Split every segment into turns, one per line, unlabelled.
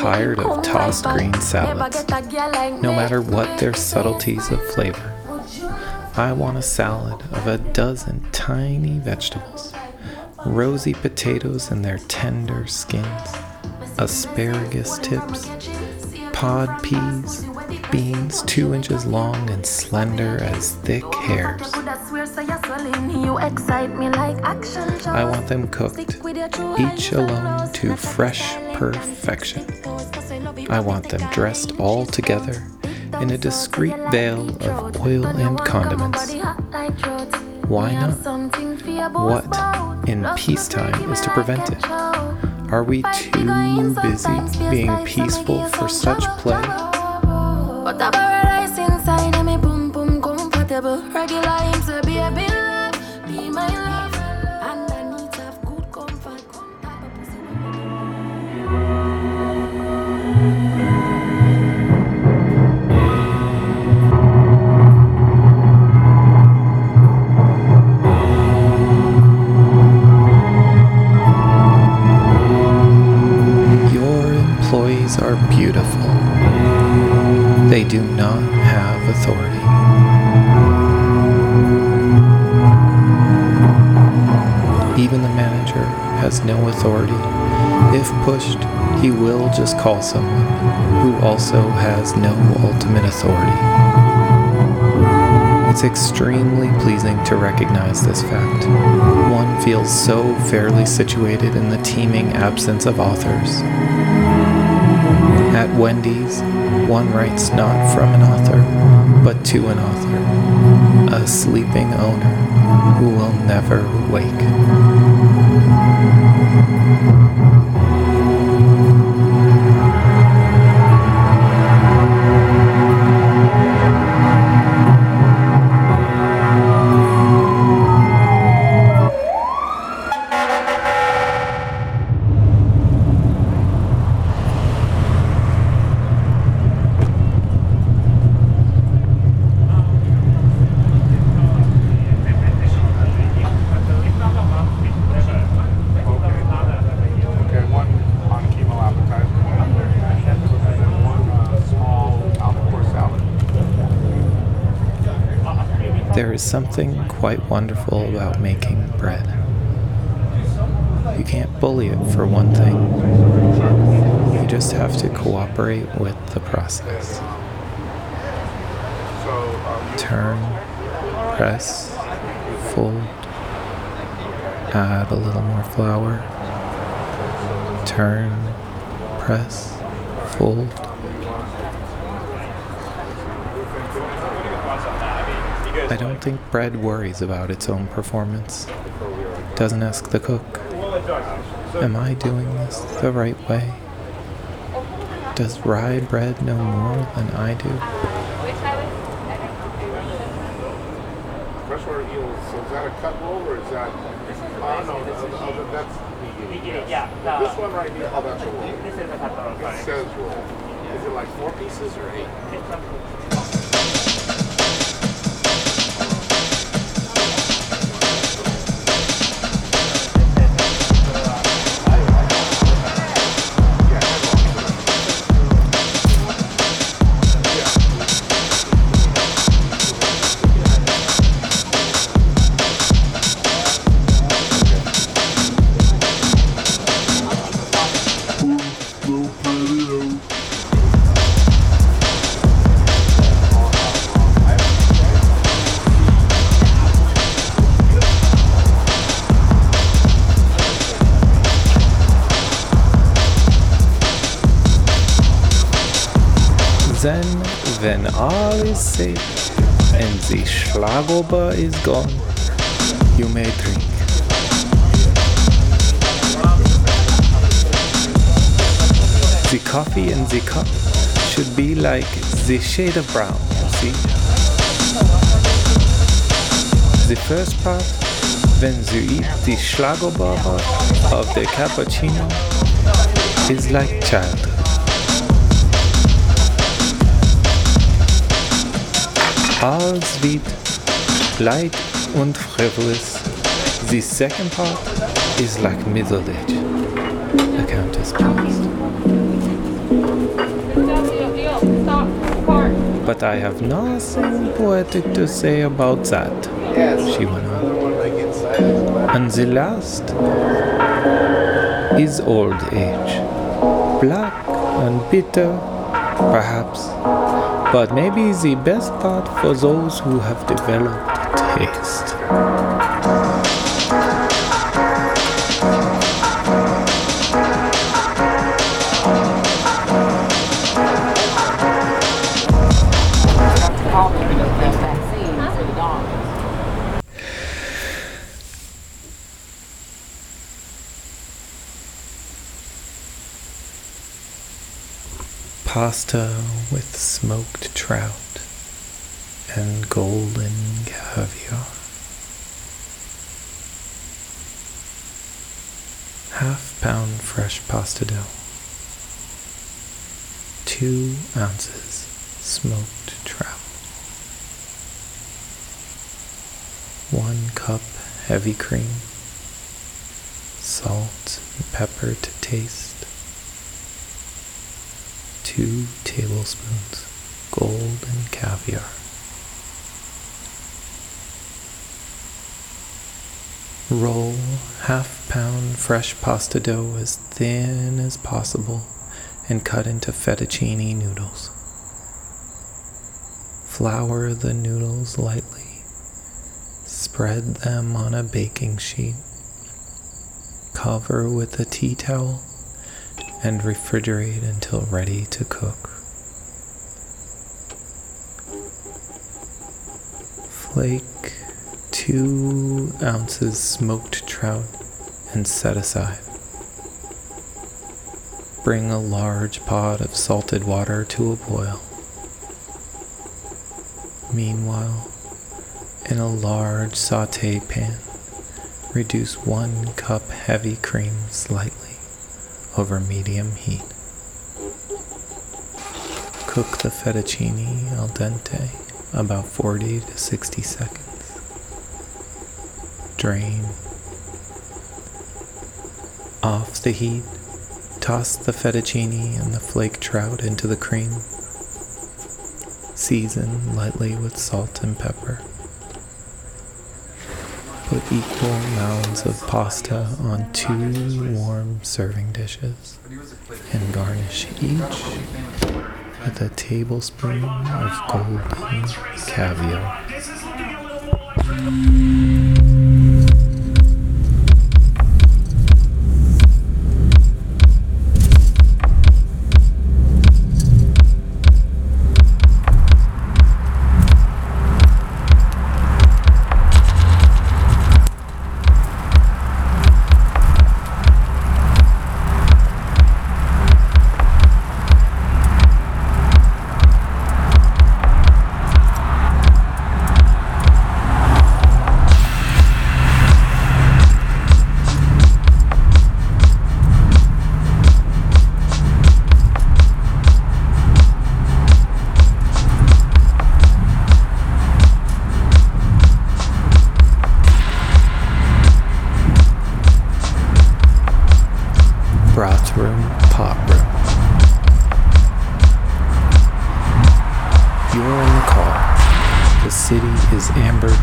Tired of tossed green salads, no matter what their subtleties of flavor. I want a salad of a dozen tiny vegetables, rosy potatoes in their tender skins, asparagus tips, pod peas, beans two inches long and slender as thick hairs. I want them cooked, each alone to fresh perfection. I want them dressed all together in a discreet veil of oil and condiments. Why not? What in peacetime is to prevent it? Are we too busy being peaceful for such play? are do not have authority. Even the manager has no authority. If pushed, he will just call someone who also has no ultimate authority. It's extremely pleasing to recognize this fact. One feels so fairly situated in the teeming absence of authors. At Wendy's, one writes not from an author, but to an author, a sleeping owner who will never wake. Is something quite wonderful about making bread. You can't bully it for one thing. You just have to cooperate with the process. Turn, press, fold, add a little more flour, turn, press, fold, I don't think bread worries about its own performance. Doesn't ask the cook, Am I doing this the right way? Does rye bread know more than I do?
Freshwater eels, so is that a cut roll or is that? Oh, no, no, that's medium.
Yeah.
This one right here, oh, that's a roll.
This is a cut roll,
It says roll. Is it like four pieces or eight?
Is gone, you may drink. The coffee in the cup should be like the shade of brown, see? The first part, when you eat the Schlagober of the cappuccino, is like childhood. all sweet, light and frivolous. The second part is like middle age. The countess paused. But I have nothing poetic to say about that, she went on. And the last is old age. Black and bitter, perhaps, but maybe the best part for those who have developed Pasta with smoked trout and golden caviar. Half pound fresh pasta dough. Two ounces smoked trout. One cup heavy cream. Salt and pepper to taste. Two tablespoons golden caviar. Roll half pound fresh pasta dough as thin as possible and cut into fettuccine noodles. Flour the noodles lightly. Spread them on a baking sheet. Cover with a tea towel and refrigerate until ready to cook. Flake two ounces smoked trout and set aside. Bring a large pot of salted water to a boil. Meanwhile, in a large saute pan, reduce one cup heavy cream slightly over medium heat. Cook the fettuccine al dente about 40 to 60 seconds. Drain. Off the heat, toss the fettuccine and the flake trout into the cream. Season lightly with salt and pepper. Put equal amounts of pasta on two warm serving dishes and garnish each with a tablespoon of golden caviar.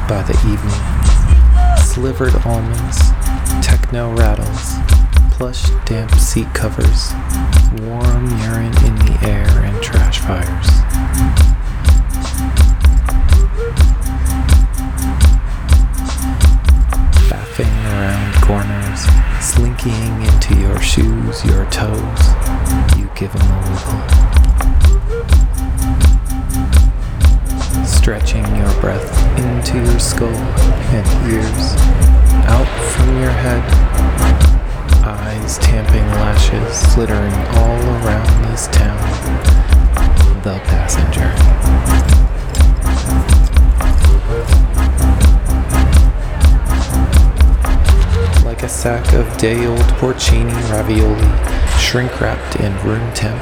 By the evening. Slivered almonds, techno rattles, plush damp seat covers, warm urine in the air, and trash fires. Baffing around corners, slinking into your shoes, your toes. You give 'em a wiggle. Stretching your breath into your skull and ears, out from your head. Eyes tamping lashes flittering all around this town. The passenger. like a sack of day old porcini ravioli, shrink wrapped in room temp,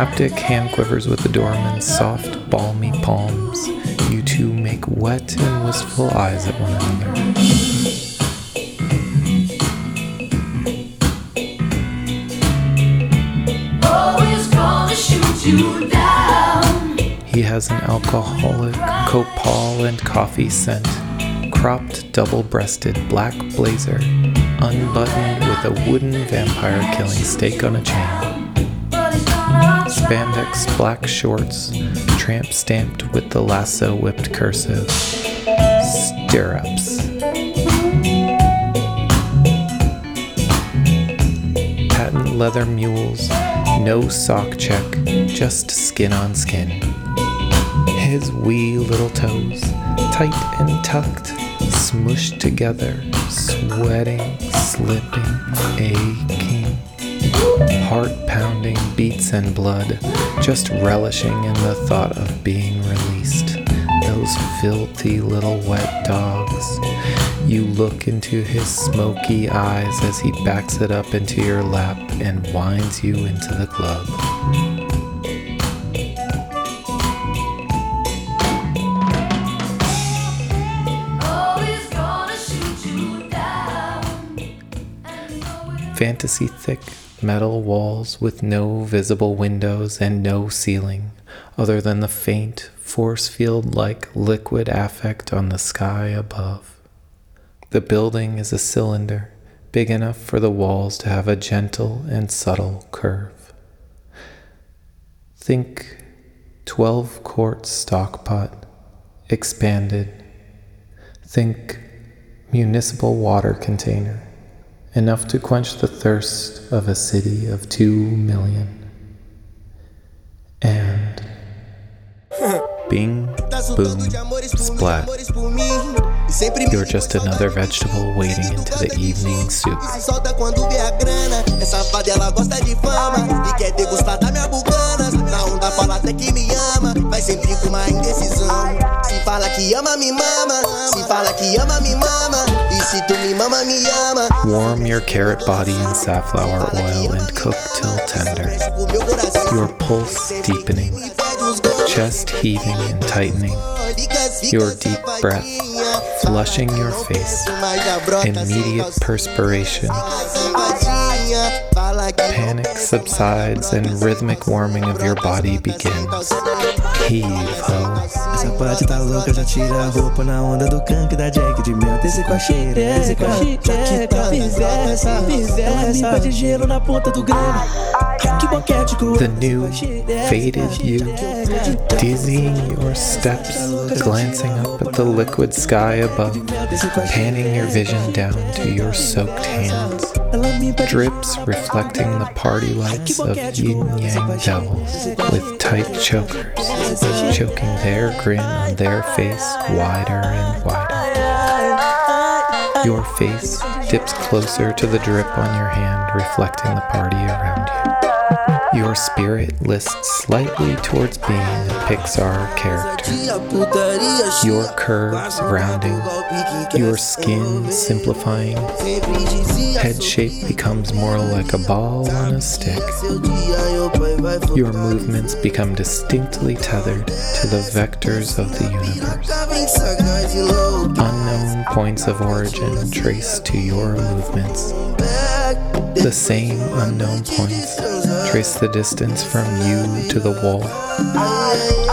haptic hand quivers with the doorman's soft, balmy palms, you two make wet and wistful eyes at one another. He has an alcoholic copal and coffee scent, cropped double breasted black blazer, unbuttoned with a wooden vampire killing stake on a chain. Spandex black shorts, tramp stamped with the lasso whipped cursive. Stirrups. Patent leather mules, no sock check, just skin on skin. His wee little toes, tight and tucked, smushed together, sweating, slipping, aching. Heart pounding beats and blood, just relishing in the thought of being released. Those filthy little wet dogs. You look into his smoky eyes as he backs it up into your lap and winds you into the club. Fantasy thick metal walls with no visible windows and no ceiling other than the faint force field like liquid affect on the sky above. The building is a cylinder big enough for the walls to have a gentle and subtle curve. Think 12 quart stockpot expanded. Think municipal water container enough to quench the thirst of a city of two million. And bing, boom, splat. You're just another vegetable wading into the evening soup. Warm your carrot body in safflower oil and cook till tender. Your pulse deepening, chest heaving and tightening, your deep breath flushing your face, immediate perspiration. Panic subsides and rhythmic warming of your body begins. Heave ho.
Essa parte tá louca, já tira a roupa na onda do canque da Jack de mel. Desce com a cheira, desce com a já que tá fizessa, fizessa. Limpa de gelo na ponta do grana. Que boquete com
The new faded you, dizzying your steps, glancing up at the liquid sky above, panning your vision down to your soaked hands. Drips reflecting the party lights of yin yang devils with tight chokers, choking their grin on their face wider and wider. Your face dips closer to the drip on your hand, reflecting the party around you. Your spirit lists slightly towards being a Pixar character. Your curves rounding, your skin simplifying, head shape becomes more like a ball on a stick. Your movements become distinctly tethered to the vectors of the universe. Unknown points of origin traced to your movements. The same unknown points trace the distance from you to the wall,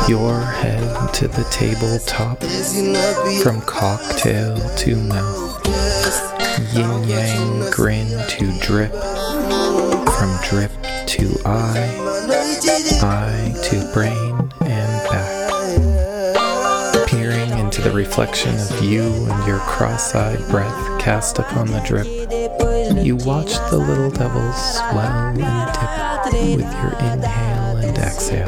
your head to the tabletop, from cocktail to mouth, yin yang grin to drip, from drip to eye, eye to brain and back. Peering into the reflection of you and your cross eyed breath cast upon the drip, you watch the little devils swell and dip with your inhale and exhale.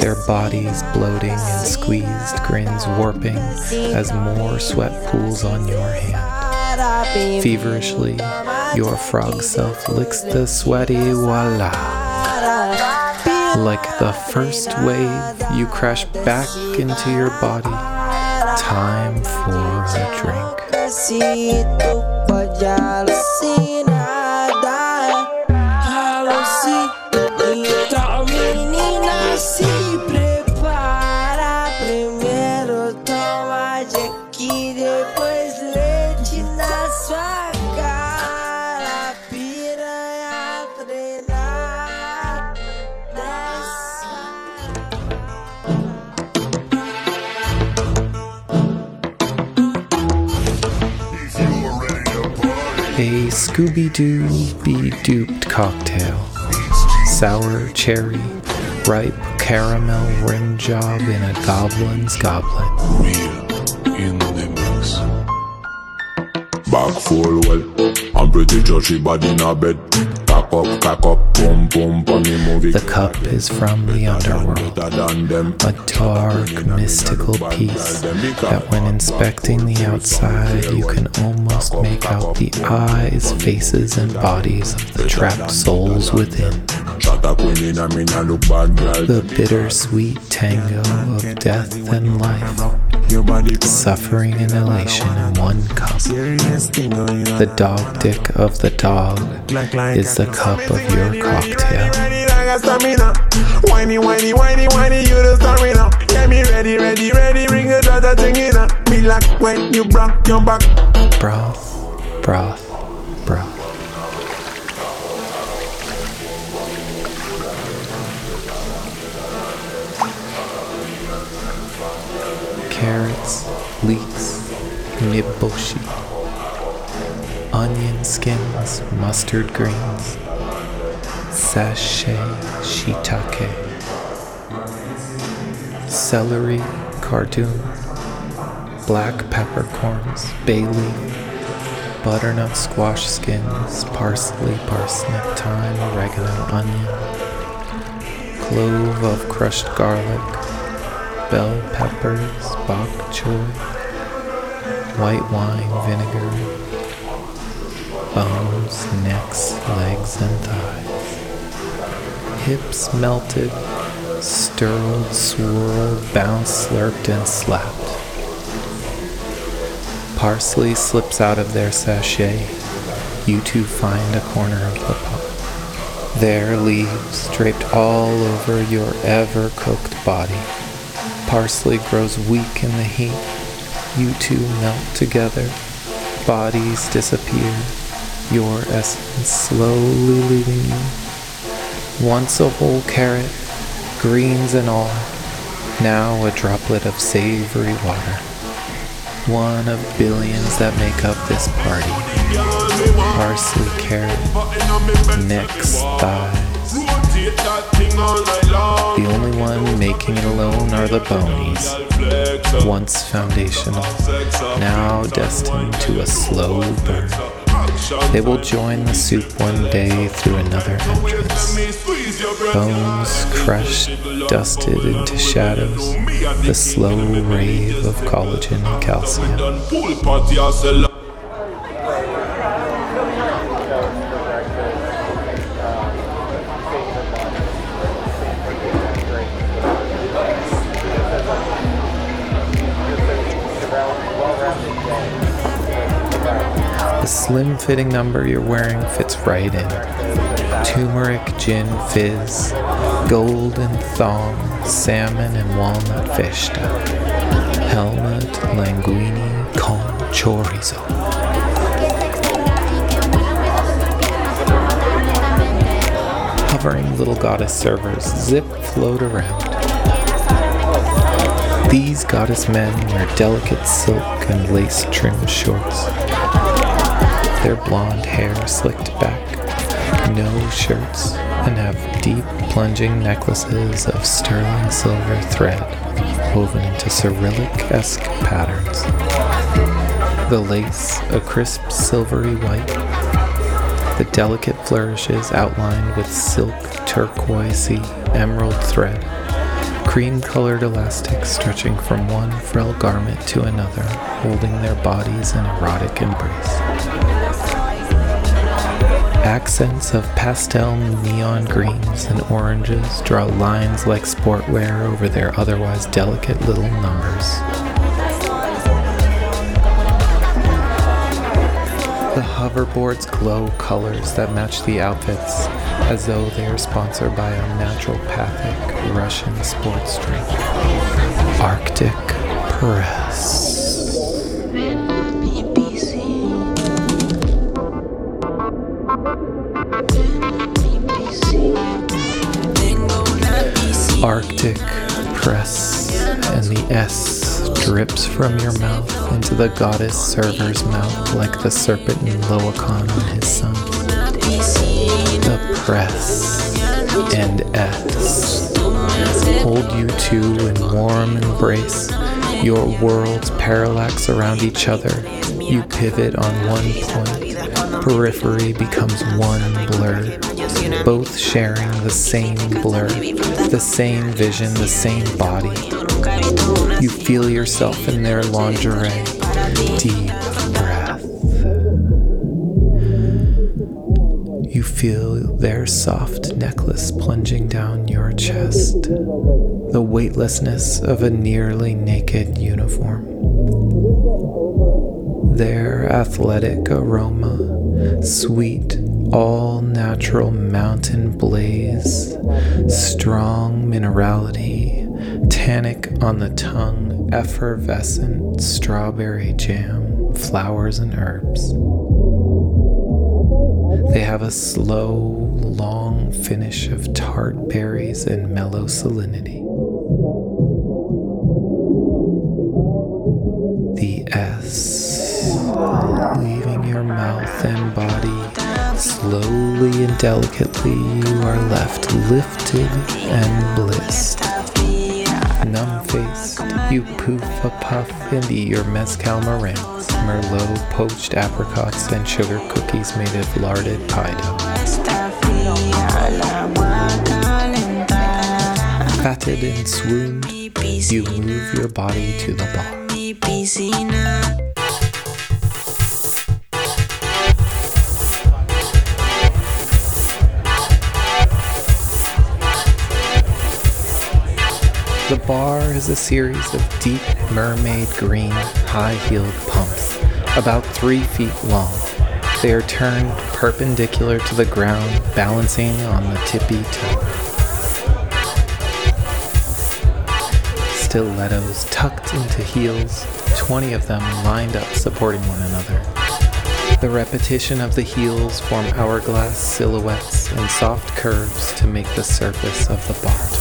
Their bodies bloating and squeezed, grins warping as more sweat pools on your hand. Feverishly, your frog self licks the sweaty voila. Like the first wave, you crash back into your body. Time for a drink.
Despacito,
Scooby Doo be duped cocktail. Sour cherry, ripe caramel rim job in a goblin's goblet.
in the mix. Back full well, I'm pretty judgy body in a bed. Cock up, cock up, boom, boom, on
the cup is from the underworld.
Better than them.
A dark, mystical piece that, when inspecting the outside, you can almost make out the eyes, faces, and bodies of the trapped souls within.
Shot a queen in a me nah look bad girl.
The bittersweet tango of death and life, suffering and elation in one cup.
Serious thing going on.
The dog dick of the dog is the cup of your cocktail.
Whiny, whiny, whiny,
Carrots, leeks, niboshi. Onion skins, mustard greens. Sachet shiitake. Celery, cardoon black peppercorns, bay leaf, butternut squash skins, parsley, parsnip, thyme, oregano, onion, clove of crushed garlic, bell peppers, bok choy, white wine vinegar, bones, necks, legs, and thighs, hips melted, stirred, swirled, bounced, slurped, and slapped. Parsley slips out of their sachet. You two find a corner of the pot. There, leaves draped all over your ever cooked body. Parsley grows weak in the heat. You two melt together. Bodies disappear. Your essence slowly leaving you. Once a whole carrot, greens and all. Now a droplet of savory water one of billions that make up this party. Parsley, carrot, necks, thighs. The only one making it alone are the bonies, once foundational, now destined to a slow burn. They will join the soup one day through another entrance. Bones crushed, dusted into shadows, the slow rave of collagen and calcium. The slim fitting number you're wearing fits right in. Turmeric gin fizz, golden thong, salmon and walnut stuff. Helmet linguine con chorizo. Hovering little goddess servers zip float around. These goddess men wear delicate silk and lace trimmed shorts. Their blonde hair slicked back, no shirts, and have deep plunging necklaces of sterling silver thread woven into Cyrillic esque patterns. The lace, a crisp silvery white. The delicate flourishes outlined with silk turquoisey emerald thread cream colored elastic stretching from one frill garment to another, holding their bodies in erotic embrace. Accents of pastel neon greens and oranges draw lines like sportwear over their otherwise delicate little numbers. The hoverboards glow colors that match the outfits as though they are sponsored by a naturopathic Russian sports drink. Arctic Press. Arctic Press and the S drips from your mouth into the goddess server's mouth like the serpent in Laocoön on his son. Press and S hold you two in warm embrace. Your worlds parallax around each other. You pivot on one point. Periphery becomes one blur. Both sharing the same blur, the same vision, the same body. You feel yourself in their lingerie. Deep feel their soft necklace plunging down your chest, the weightlessness of a nearly naked uniform. Their athletic aroma, sweet, all natural mountain blaze, strong minerality, tannic on the tongue, effervescent strawberry jam, flowers and herbs. They have a slow, long finish of tart berries and mellow salinity. The S, leaving your mouth and body, slowly and delicately, you are left lifted and blissed. Numb faced, you poof a puff and eat your mezcal meringues, merlot, poached apricots, and sugar cookies made of larded pie dough. Fatted and swooned, you move your body to the bar. The bar is a series of deep mermaid green, high heeled pumps, about three feet long. They are turned perpendicular to the ground, balancing on the tippy toe. Stilettos tucked into heels, 20 of them lined up supporting one another. The repetition of the heels form hourglass silhouettes and soft curves to make the surface of the bar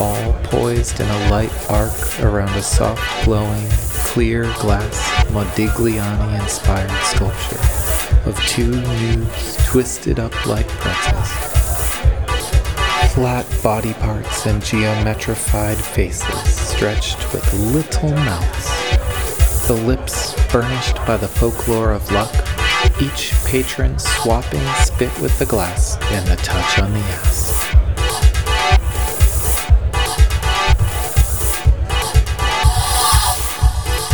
all poised in a light arc around a soft, glowing, clear glass Modigliani inspired sculpture of two nudes twisted up like pretzels. Flat body parts and geometrified faces stretched with little mouths. The lips burnished by the folklore of luck, each patron swapping spit with the glass and the touch on the ass.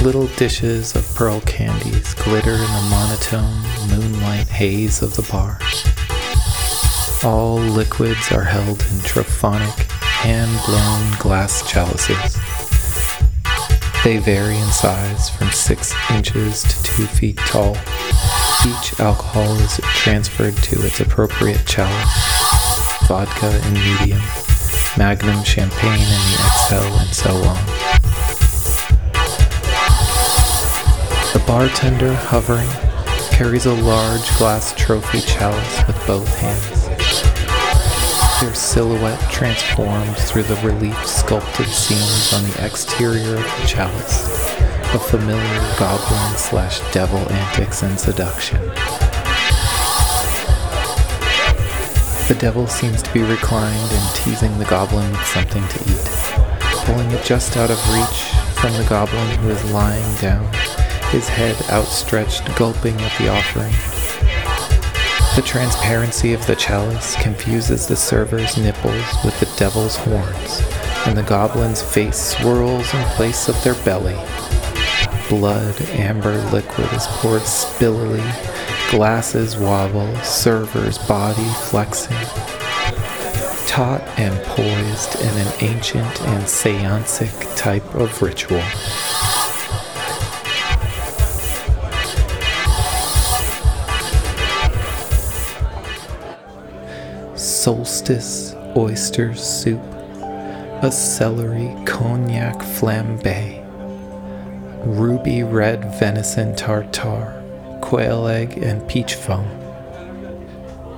Little dishes of pearl candies glitter in the monotone moonlight haze of the bar. All liquids are held in trophonic, hand blown glass chalices. They vary in size from 6 inches to 2 feet tall. Each alcohol is transferred to its appropriate chalice vodka in medium, magnum champagne in the XL, and so on. Bartender, hovering, carries a large glass trophy chalice with both hands. Their silhouette transforms through the relief sculpted scenes on the exterior of the chalice, of familiar goblin slash devil antics and seduction. The devil seems to be reclined and teasing the goblin with something to eat, pulling it just out of reach from the goblin who is lying down his head outstretched, gulping at the offering. The transparency of the chalice confuses the server's nipples with the devil's horns, and the goblin's face swirls in place of their belly. Blood amber liquid is poured spillily, glasses wobble, server's body flexing. Taut and poised in an ancient and seancic type of ritual. Solstice oyster soup, a celery cognac flambe, ruby red venison tartare, quail egg and peach foam,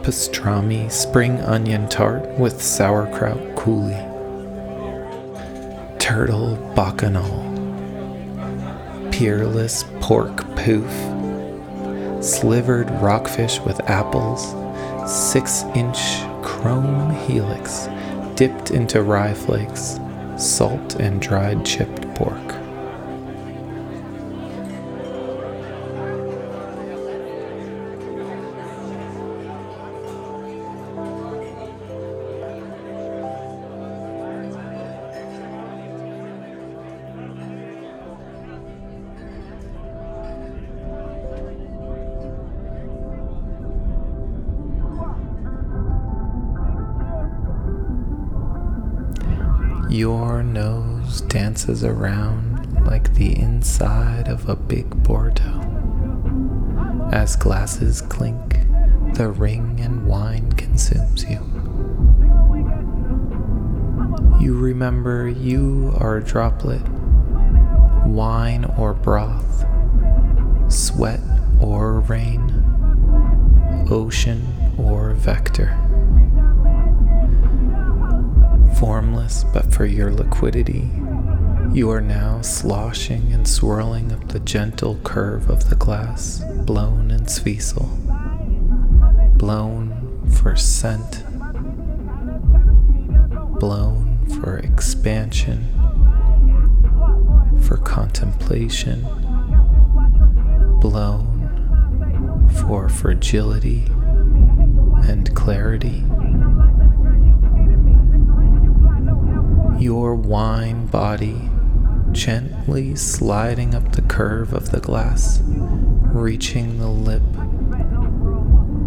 pastrami spring onion tart with sauerkraut coulis, turtle bacchanal, peerless pork poof, slivered rockfish with apples, six inch chrome helix dipped into rye flakes, salt and dried chipped pork. Around like the inside of a big Bordeaux. As glasses clink, the ring and wine consumes you. You remember you are a droplet, wine or broth, sweat or rain, ocean or vector formless but for your liquidity. You are now sloshing and swirling up the gentle curve of the glass, blown in Zwiesel. Blown for scent, blown for expansion, for contemplation, blown for fragility and clarity. your wine body gently sliding up the curve of the glass, reaching the lip,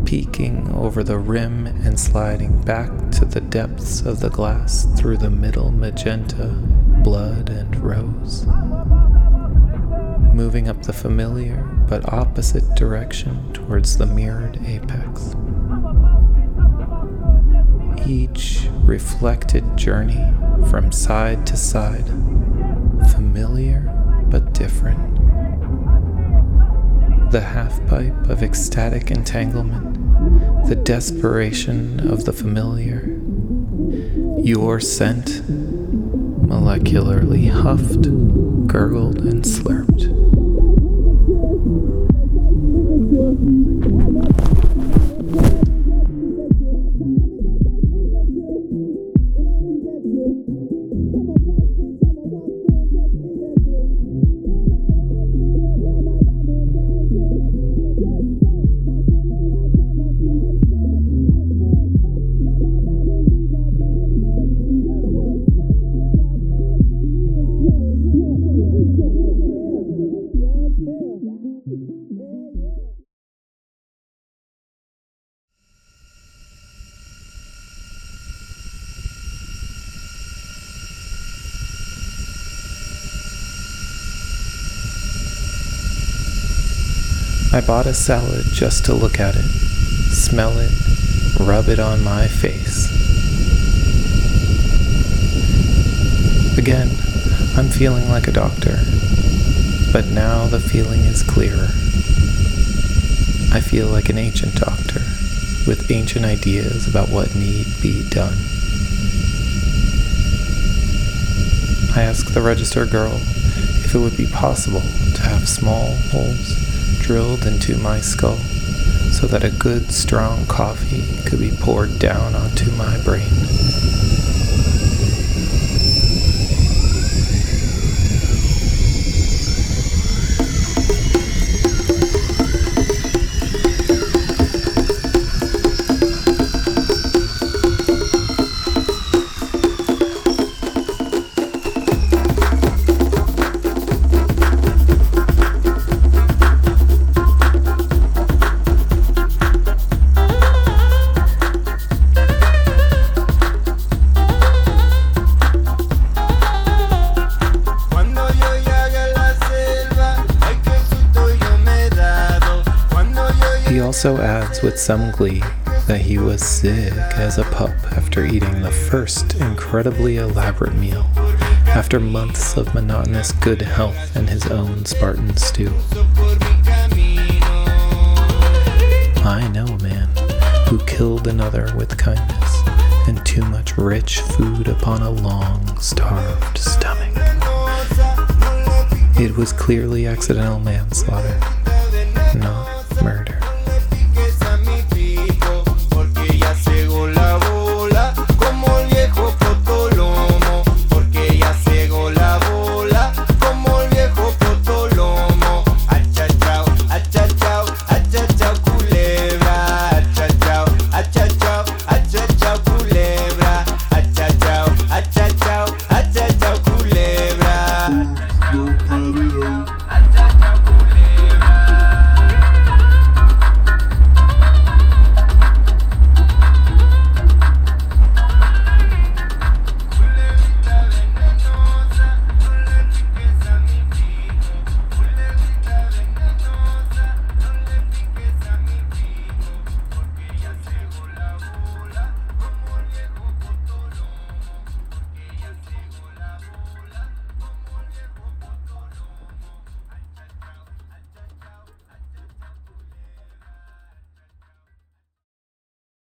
peeking over the rim and sliding back to the depths of the glass through the middle magenta, blood, and rose. Moving up the familiar but opposite direction towards the mirrored apex. Each reflected journey from side to side, familiar but different. The half pipe of ecstatic entanglement, the desperation of the familiar. Your scent, molecularly huffed, gurgled, and slurped. I bought a salad just to look at it, smell it, rub it on my face. Again, I'm feeling like a doctor, but now the feeling is clearer. I feel like an ancient doctor with ancient ideas about what need be done. I asked the register girl if it would be possible to have small holes drilled into my skull so that a good strong coffee could be poured down onto my brain. Also adds with some glee that he was sick as a pup after eating the first incredibly elaborate meal after months of monotonous good health and his own Spartan stew. I know a man who killed another with kindness and too much rich food upon a long, starved stomach. It was clearly accidental manslaughter,